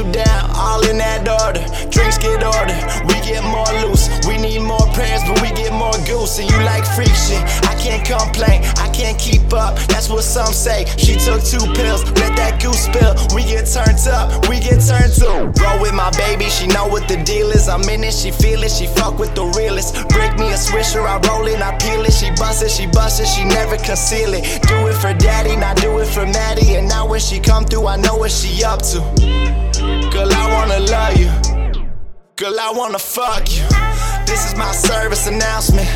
you down, all in that order. Drinks get ordered, we get more loose. We need more prayers, but we get more goose. And you like freak shit, I can't complain, I can't keep up. That's what some say. She took two pills, let that goose spill. We get turned up, we get turned to. Roll with my baby, she know what the deal is. I'm in it, she feel it, she fuck with the realest. Break me a swisher, I roll it, I peel it. She bust it, she bust it, she never conceal it. Do it for daddy, not do it for Maddie. When she come through, I know what she up to. Girl, I wanna love you. Girl, I wanna fuck you. This is my service announcement.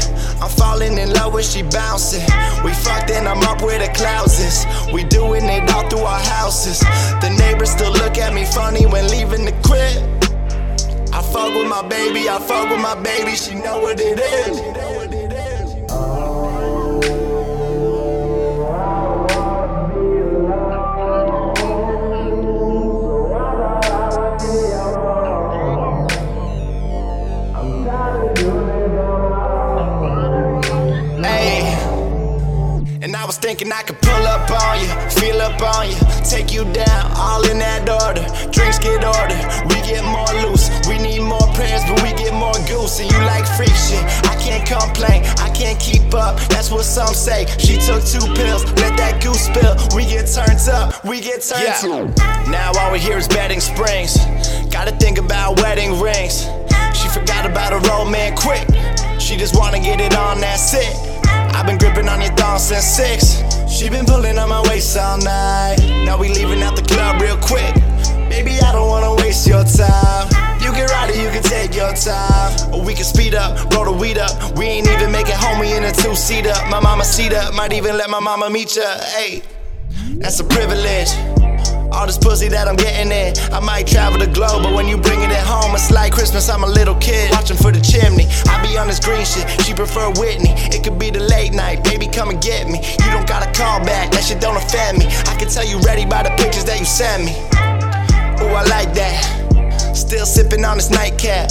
I'm falling in love when she bouncing. We fucked and I'm up where the clouds is. We doing it all through our houses. The neighbors still look at me funny when leaving the crib. I fuck with my baby, I fuck with my baby, she know what it is. Thinking I could pull up on you, feel up on you, take you down, all in that order. Drinks get ordered, we get more loose. We need more prayers, but we get more goose. And you like freak shit, I can't complain, I can't keep up. That's what some say. She took two pills, let that goose spill. We get turned up, we get turned Yeah. to. Now all we hear is betting springs. Gotta think about wedding rings. She forgot about a road man quick. She just wanna get it on, that's it. On since six. She been pulling on my waist all night. Now we leaving out the club real quick. Baby, I don't wanna waste your time. You can ride it, you can take your time. Or we can speed up, roll the weed up. We ain't even make it home, we in a two seater. My mama seat up, might even let my mama meet ya. Hey, that's a privilege. All this pussy that I'm getting in. I might travel the globe, but when you bringing it home, it's like Christmas. I'm a little kid watching for the chimney. This green shit. She prefer Whitney. It could be the late night. Baby, come and get me. You don't gotta call back. That shit don't offend me. I can tell you ready by the pictures that you send me. Ooh, I like that. Still sipping on this nightcap.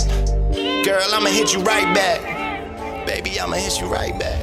Girl, I'ma hit you right back. Baby, I'ma hit you right back.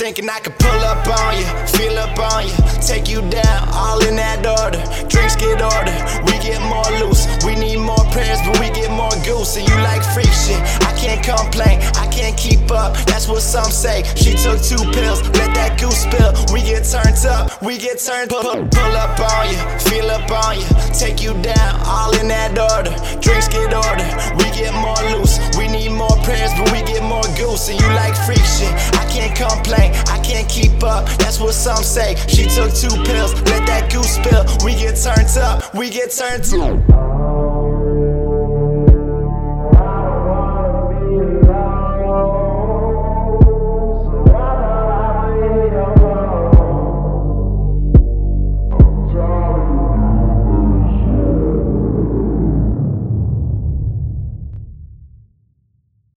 Thinking I could pull up on you, feel up on you, take you down, all in that order. Drinks get ordered, we get more loose. We need more prayers, but we get more goose. And you like freak shit, I can't complain, I can't keep up. That's what some say. She took two pills, let that goose spill. We get turned up, we get turned pull, pull, pull up on you, feel up on you, take you down, all in that order. Drinks get ordered, we get more loose. We need more prayers, but we get more goose. And you like freak shit, can't complain, I can't keep up. That's what some say. She took two pills, let that goose spill. We get turned up, we get turned to.